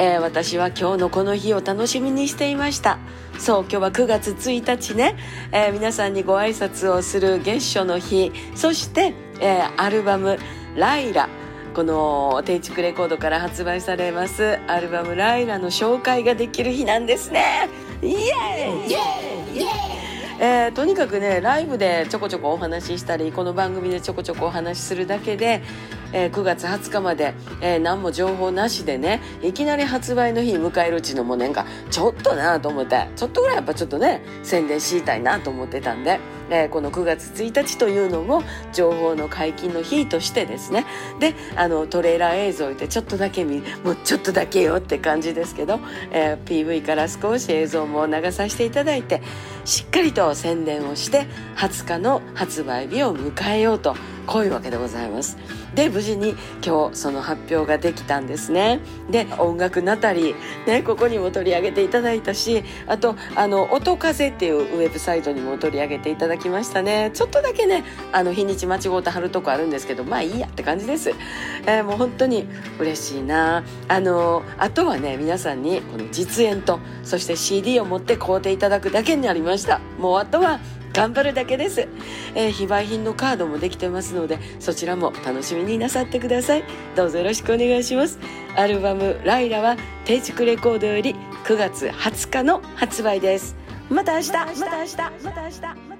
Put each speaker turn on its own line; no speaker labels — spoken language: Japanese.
えー、私は今日のこの日を楽しみにしていました。そう今日は9月1日ね、えー、皆さんにご挨拶をする月初の日。そして、えー、アルバム「ライラ」この定畜レコードから発売されますアルバム「ライラ」の紹介ができる日なんですね。イエーイ！イエーイ！イエーイ！えー、とにかくねライブでちょこちょこお話ししたりこの番組でちょこちょこお話しするだけで、えー、9月20日まで、えー、何も情報なしでねいきなり発売の日迎えるうちのもねんかちょっとなと思ってちょっとぐらいやっぱちょっとね宣伝したいなと思ってたんで。えー、この9月1日というのも情報の解禁の日としてですねであのトレーラー映像でちょっとだけ見もうちょっとだけよって感じですけど、えー、PV から少し映像も流させていただいてしっかりと宣伝をして20日の発売日を迎えようとこういうわけでございます。で無事に今日その発表ができたんですね。で音楽ナタリー、ね、ここにも取り上げていただいたしあとあの音風っていうウェブサイトにも取り上げていただきましたね。ちょっとだけねあの日にち間違うて貼るとこあるんですけどまあいいやって感じです。えー、もう本当に嬉しいな。あのあとはね皆さんにこの実演とそして CD を持って買うていただくだけになりました。もうあとは頑張るだけです、えー、非売品のカードもできてますのでそちらも楽しみになさってください。どうぞよろしくお願いします。アルバム「ライラ」は定畜レコードより9月20日の発売です。また明日また明日また明日また明日。